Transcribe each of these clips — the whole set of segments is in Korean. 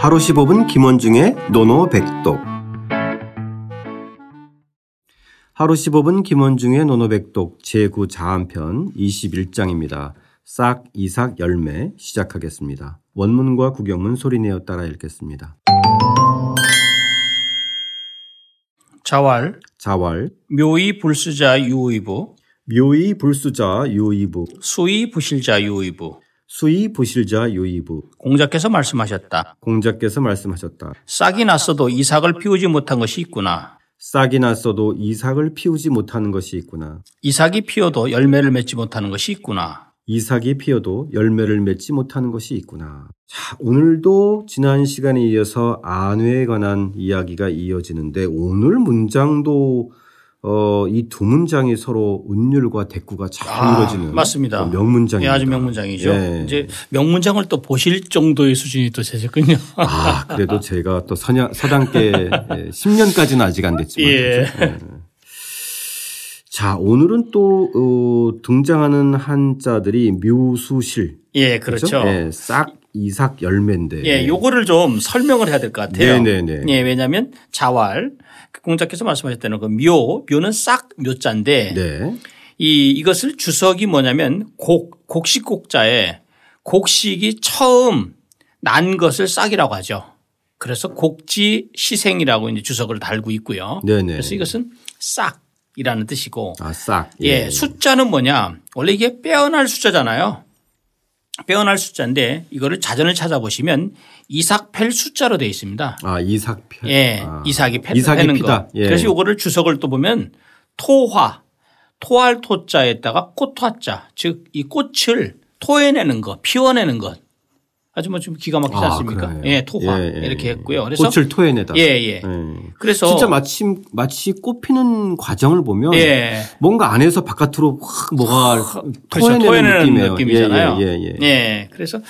하루 15분 김원중의 노노백독 하루 15분 김원중의 노노백독 제9자한편 21장입니다. 싹, 이삭, 열매 시작하겠습니다. 원문과 구경문 소리내어 따라 읽겠습니다. 자왈, 자왈, 묘의 불수자 유의부, 묘의 불수자 유의부, 수의 부실자 유의부. 수의 부실자 유의부, 공자께서 말씀하셨다. 공자께서 말씀하셨다. 싹이 났어도 이삭을 피우지 못한 것이 있구나. 싹이 났어도 이삭을 피우지 못하는 것이 있구나. 이삭이 피어도 열매를 맺지 못하는 것이 있구나. 이삭이 피어도 열매를 맺지 못하는 것이 있구나. 자, 오늘도 지난 시간에 이어서 안회에 관한 이야기가 이어지는데 오늘 문장도 어, 이 두 문장이 서로 운율과 대꾸가 잘 아, 이루어지는 맞습니다. 명문장입니다. 예, 아주 명문장이죠. 예. 이제 명문장을 또 보실 정도의 수준이 또 되셨군요. 아, 그래도 제가 또 서냐, 서당계 10년까지는 아직 안 됐지만. 예. 그죠? 예. 자, 오늘은 또, 어, 등장하는 한자들이 묘수실. 예, 그렇죠. 예, 싹, 이삭, 열매인데. 예, 요거를 좀 설명을 해야 될 것 같아요. 네네네. 예, 왜냐하면 자활 그 공자께서 말씀하셨다는 그 묘, 묘는 싹 묘자인데 네. 이 이것을 주석이 뭐냐면 곡 곡식 곡자에 곡식이 처음 난 것을 싹이라고 하죠. 그래서 곡지 시생이라고 이제 주석을 달고 있고요. 네네. 그래서 이것은 싹이라는 뜻이고 아, 싹. 예, 숫자는 뭐냐? 원래 이게 빼어날 숫자잖아요. 빼어날 숫자인데 이거를 자전을 찾아보시면 이삭 펠 숫자로 되어 있습니다. 아, 이삭 편. 예, 아. 이삭이 패, 이삭이 패는 피다. 거. 예. 그래서 요거를 주석을 또 보면 토화, 토할 토자에다가 꽃화자, 즉 이 꽃을 토해내는 것, 피워내는 것. 아주 뭐 좀 기가 막히지 아, 않습니까? 그래요. 예, 토화 예, 예, 이렇게 예. 했고요. 그래서 꽃을 토해내다. 예, 예. 그래서 진짜 마침 마치 꽃 피는 과정을 보면 예. 뭔가 안에서 바깥으로 확 뭐가 그렇죠. 토해내는. 느낌이잖아요. 예, 예, 예, 예. 예. 그래서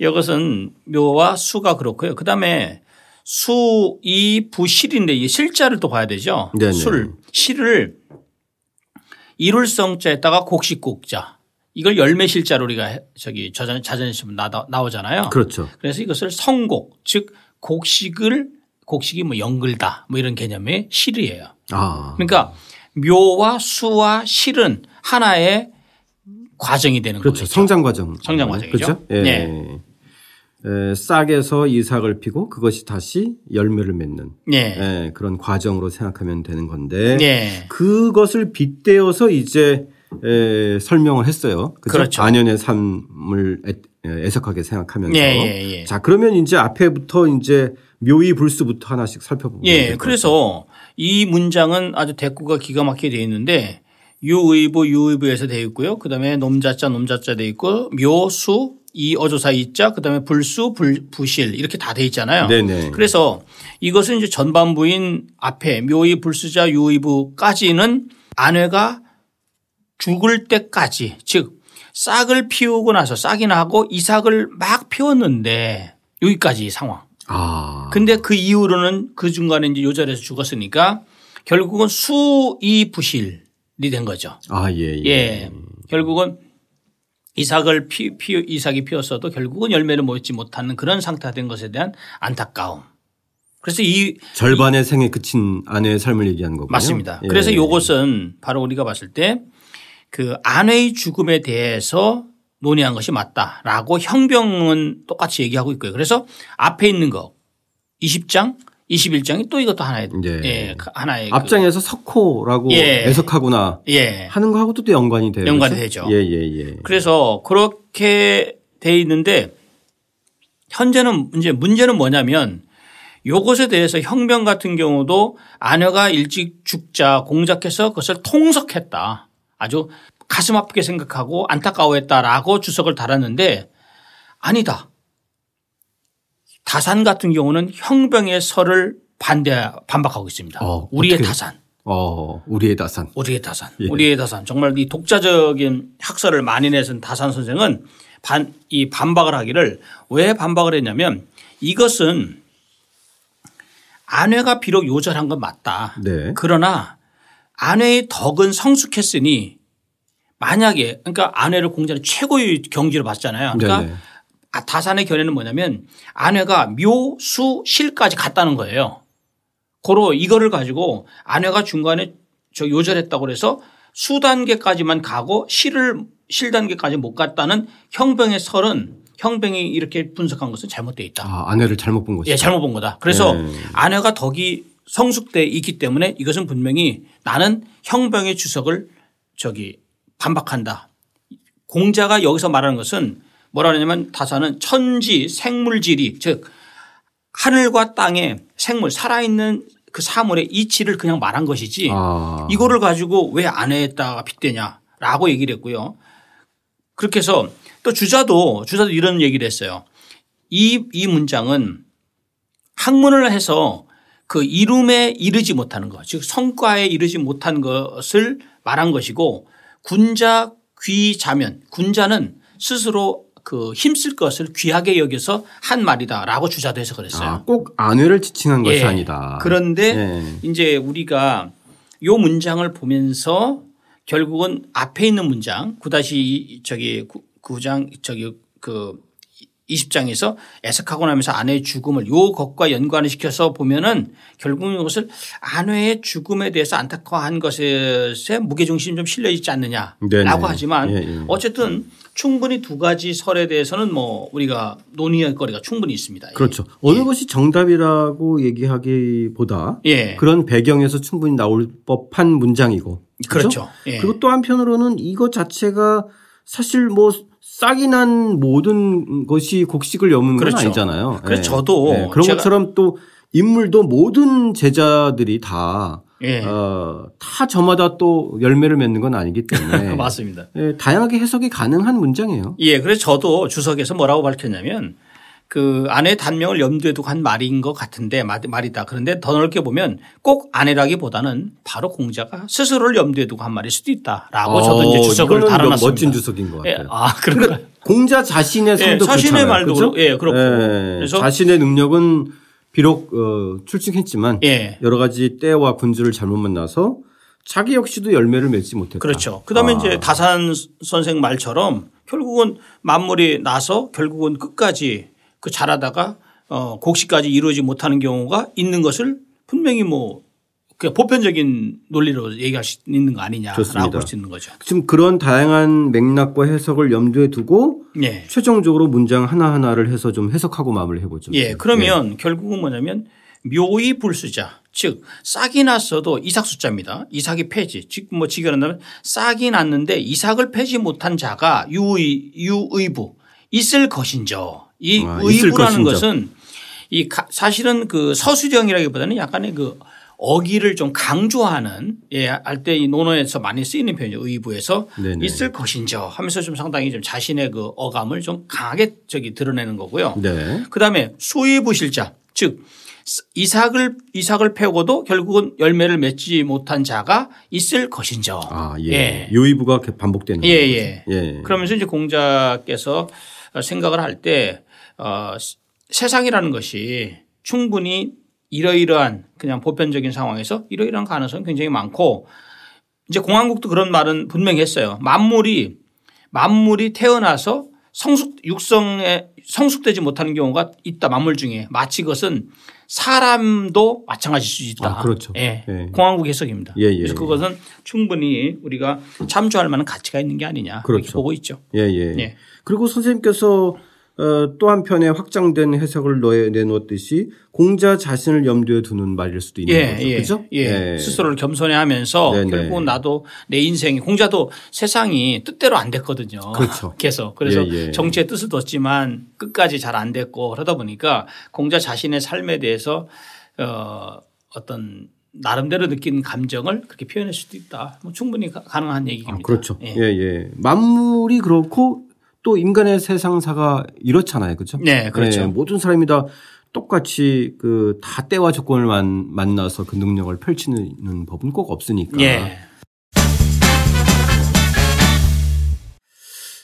이것은 묘와 수가 그렇고요. 그 다음에 수, 이, 부실인데 이 실자를 또 봐야 되죠. 네네. 술, 실을 이룰성자에다가 곡식곡자 이걸 열매 실자로 우리가 저기 자전, 자전에 쓰면 나- 나오잖아요. 그렇죠. 그래서 이것을 성곡 즉 곡식을 곡식이 뭐 연글다 뭐 이런 개념의 실이에요. 아. 그러니까 묘와 수와 실은 하나의 과정이 되는 그렇죠. 거죠. 성장 과정. 성장 과정이죠. 그렇죠? 예. 네. 에, 싹에서 이삭을 피고 그것이 다시 열매를 맺는 네. 예, 그런 과정으로 생각하면 되는 건데 네. 그것을 빗대어서 이제 에, 설명을 했어요. 그죠? 그렇죠. 안연의 삶을 애, 애석하게 생각하면서 예, 예, 예. 자 그러면 이제 앞에부터 이제 묘의 불수부터 하나씩 살펴보면 예. 그래서 이 문장은 아주 대꾸가 기가 막히게 되어 있는데 유의부 유의부에서 되어 있고요. 그다음에 놈자자 놈자자 되어 있고 묘수 이 어조사 이자 그다음에 불수 불, 부실 이렇게 다 되어 있잖아요. 네네. 그래서 이것은 이제 전반부인 앞에 묘의 불수자 유의부까지는 아내가 죽을 때까지 즉 싹을 피우고 나서 싹이 나고 이삭을 막 피웠는데 여기까지 상황. 아. 근데 그 이후로는 그 중간에 이제 요절에서 죽었으니까 결국은 수이 부실이 된 거죠. 아, 예, 예. 예. 결국은 이삭을 피, 피, 이삭이 피었어도 결국은 열매를 맺지 못하는 그런 상태가 된 것에 대한 안타까움. 그래서 이 절반의 생에 그친 아내의 삶을 얘기하는 거군요. 맞습니다. 예. 그래서 이것은 바로 우리가 봤을 때 그 아내의 죽음에 대해서 논의한 것이 맞다라고 형병은 똑같이 얘기하고 있고요. 그래서 앞에 있는 거 20장, 21장이 또 이것도 하나의 예. 예, 하나의 앞장에서 석호라고 예. 해석하구나 그 예. 하는 거하고도 또 연관이 돼요. 연관이 그렇죠? 되죠. 예, 예, 예. 그래서 그렇게 돼 있는데 현재는 이제 문제는 뭐냐면 요것에 대해서 형병 같은 경우도 아내가 일찍 죽자 공작해서 그것을 통석했다. 아주 가슴 아프게 생각하고 안타까워했다라고 주석을 달았는데 아니다. 다산 같은 경우는 형병의 설을 반대 반박하고 있습니다. 어, 우리의 어떻게- 다산. 어, 우리의 다산. 우리의 다산. 예. 우리의 다산. 정말 이 독자적인 학설을 많이 내선 다산 선생은 반, 이 반박을 하기를 왜 반박을 했냐면 이것은 아내가 비록 요절한 건 맞다. 네. 그러나 아내의 덕은 성숙했으니 만약에 그러니까 아내를 공자는 최고의 경지로 봤잖아요. 그러니까 네네. 아, 다산의 견해는 뭐냐면 아내가 묘 수 실까지 갔다는 거예요. 고로 이거를 가지고 아내가 중간에 저 요절했다고 그래서 수 단계까지만 가고 실을 실 단계까지 못 갔다는 형병의 설은 형병이 이렇게 분석한 것은 잘못되어 있다. 아, 아내를 잘못 본 것이다. 예, 잘못 본 거다. 그래서 네. 아내가 덕이 성숙돼 있기 때문에 이것은 분명히 나는 형병의 주석을 저기 반박한다. 공자가 여기서 말하는 것은 뭐라 그러냐면 다사는 천지 생물질이 즉 하늘과 땅의 생물 살아있는 그 사물의 이치를 그냥 말한 것이지 아. 이거를 가지고 왜 아내에다가 빗대냐라고 얘기를 했고요. 그렇게 해서 또 주자도 주자도 이런 얘기를 했어요. 이, 이 문장은 학문을 해서 그 이름에 이르지 못하는 것, 즉 성과에 이르지 못한 것을 말한 것이고 군자 귀자면 군자는 스스로 그 힘쓸 것을 귀하게 여겨서 한 말이다라고 주자도 해서 그랬어요. 아, 꼭 아내를 지칭한 것이 예. 아니다. 그런데 예. 이제 우리가 요 문장을 보면서 결국은 앞에 있는 문장 9다시 저기 9장 저기 그 20장에서 애석하고 나면서 아내의 죽음을 요 것과 연관을 시켜서 보면은 결국은 이것을 아내의 죽음에 대해서 안타까워한 것에 무게중심이 좀 실려 있지 않느냐라고 네네. 하지만 예, 예. 어쨌든 충분히 두 가지 설에 대해서는 뭐 우리가 논의할 거리가 충분히 있습니다. 그렇죠. 어느 것이 정답이라고 얘기하기보다 예. 그런 배경에서 충분히 나올 법한 문장이고. 그렇죠. 예. 그리고 또 한편으로는 이것 자체가 사실 뭐 싹이 난 모든 것이 곡식을 여는 건 그렇죠. 아니잖아요. 그래서 예. 저도 예. 그런 것처럼 또 인물도 모든 제자들이 다, 예. 어, 다 저마다 또 열매를 맺는 건 아니기 때문에 맞습니다. 예, 다양하게 해석이 가능한 문장이에요. 예, 그래서 저도 주석에서 뭐라고 밝혔냐면 그 아내 단명을 염두에 두고 한 말인 것 같은데 말- 말이다. 그런데 더 넓게 보면 꼭 아내라기보다는 바로 공자가 스스로를 염두에 두고 한 말일 수도 있다라고 저도 이제 어, 주석을 달아놨습니다. 멋진 주석인 것 예, 같아요. 아, 그런가 공자 자신의 예, 성도 자신의 그렇잖아요. 말도? 그렇고, 예, 그렇고. 예, 그래서- 자신의 능력은 비록 어, 출중했지만 예. 여러 가지 때와 군주를 잘못 만나서 자기 역시도 열매를 맺지 못했다. 그렇죠. 그다음에 아. 이제 다산 선생 말처럼 결국은 만물이 나서 결국은 끝까지 그 자라다가 어 곡식까지 이루어지 못하는 경우가 있는 것을 분명히 뭐 그 보편적인 논리로 얘기할 수 있는 거 아니냐라고. 볼 수 있는 거죠. 지금 그런 다양한 맥락과 해석을 염두에 두고 예. 최종적으로 문장 하나하나를 해서 좀 해석하고 마무리를 해보죠. 예. 그러면 결국은 뭐냐면 묘의 불수자 즉 싹이 났어도 이삭 숫자입니다. 이삭이 폐지 즉뭐 직결한다면 싹이 났는데 이삭을 패지 못한 자가 유의 유의부 있을 것인저 이 아, 의부라는. 것은 이 가- 사실은 그 서술형이라기보다는 약간의 그 어기를 좀 강조하는 예, 할 때 이 논어에서 많이 쓰이는 표현이죠. 의부에서 네네. 있을 것인저 하면서 좀 상당히 좀 자신의 그 어감을 좀 강하게 저기 드러내는 거고요. 네. 그다음에 수의부 실자 즉 이삭을 이삭을 패고도 결국은 열매를 맺지 못한 자가 있을 것인저. 아, 예. 예. 요의부가 반복되는 예, 거죠. 예. 예. 그러면서 이제 공자께서 생각을 할 때 어, 세상이라는 것이 충분히 이러이러한 그냥 보편적인 상황에서 이러이러한 가능성이 굉장히 많고 이제 공항국도 그런 말은 분명히 했어요. 만물이 만물이 태어나서 성숙 육성에 성숙되지 못하는 경우가 있다 만물 중에 마치 그것은 사람도 마찬가지일 수 있다. 아, 그렇죠. 예. 예. 공항국 해석입니다. 예, 예, 그래서 예. 그것은 충분히 우리가 참조할 만한 가치가 있는 게 아니냐 그렇죠. 이렇게 보고 있죠. 예, 예. 예. 그리고 선생님께서 어, 또 한편에 확장된 해석을 넣어- 내놓았듯이 공자 자신을 염두에 두는 말일 수도 있는 예, 거죠. 예, 그렇죠? 예. 스스로를 겸손해 하면서 네네. 결국은 나도 내 인생이 공자도 세상이 뜻대로 안 됐거든요. 그렇죠. 계속 그래서 예, 예. 정치의 뜻을 뒀지만 끝까지 잘 안 됐고 그러다 보니까 공자 자신의 삶에 대해서 어, 어떤 나름대로 느낀 감정을 그렇게 표현할 수도 있다. 뭐 충분히 가- 가능한 얘기입니다. 아, 그렇죠. 예. 예, 예. 만물이 그렇고 또 인간의 세상사가 이렇잖아요. 그렇죠? 네, 그렇죠. 예, 모든 사람이 다 똑같이 그 다 때와 조건을 만, 만나서 그 능력을 펼치는 법은 꼭 없으니까. 예.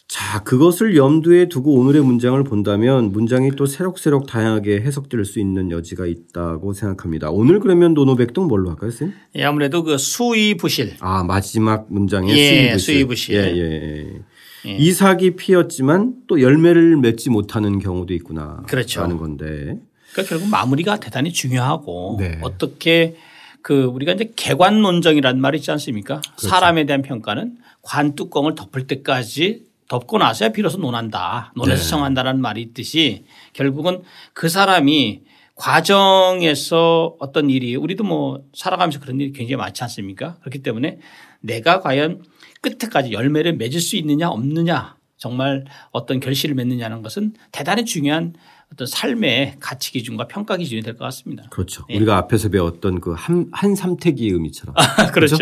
자, 그것을 염두에 두고 오늘의 문장을 본다면 문장이 또 새록새록 다양하게 해석될 수 있는 여지가 있다고 생각합니다. 오늘 그러면 노노백동 뭘로 할까요, 쌤? 예, 아무래도 그 수의부실 아, 마지막 문장의 예, 수의부실. 수의부실. 예, 예, 예. 예. 이삭이 피었지만 또 열매를 맺지 못하는 경우도 있구나. 그렇죠. 라는 건데. 그러니까 결국 마무리가 대단히 중요하고 네. 어떻게 그 우리가 이제 개관 논정이라는 말이 있지 않습니까? 그렇죠. 사람에 대한 평가는 관 뚜껑을 덮을 때까지 덮고 나서야 비로소 논한다. 논해서 네. 정한다라는 말이 있듯이 결국은 그 사람이 과정에서 어떤 일이 우리도 뭐 살아가면서 그런 일이 굉장히 많지 않습니까? 그렇기 때문에 내가 과연 끝에까지 열매를 맺을 수 있느냐 없느냐 정말 어떤 결실을 맺느냐는 것은 대단히 중요한 어떤 삶의 가치 기준과 평가 기준이 될 것 같습니다. 그렇죠. 예. 우리가 앞에서 배웠던 그 한, 한 삼태기의 의미처럼. 그렇죠.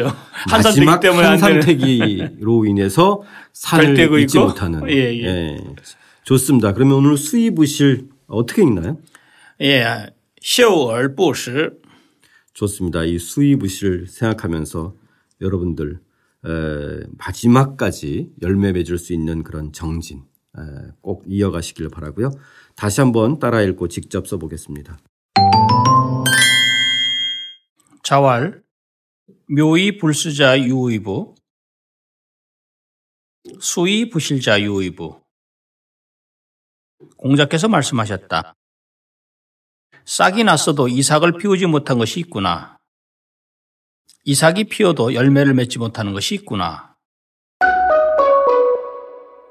한산되기 마지막 때문에 안 되는. 한삼태기로 인해서 산을 별되고 잊지 있고. 못하는. 예, 예. 좋습니다. 그러면 오늘 수의부실 어떻게 읽나요? 예, 10월 布시 좋습니다. 이 수입부실 생각하면서 여러분들 에, 마지막까지 열매 맺을 수 있는 그런 정진 에, 꼭 이어가시길 바라고요. 다시 한번 따라 읽고 직접 써보겠습니다. 자왈 묘의 불수자 유의부 수의 부실자 유의부 공자께서 말씀하셨다. 싹이 났어도 이삭을 피우지 못한 것이 있구나. 이삭이 피어도 열매를 맺지 못하는 것이 있구나.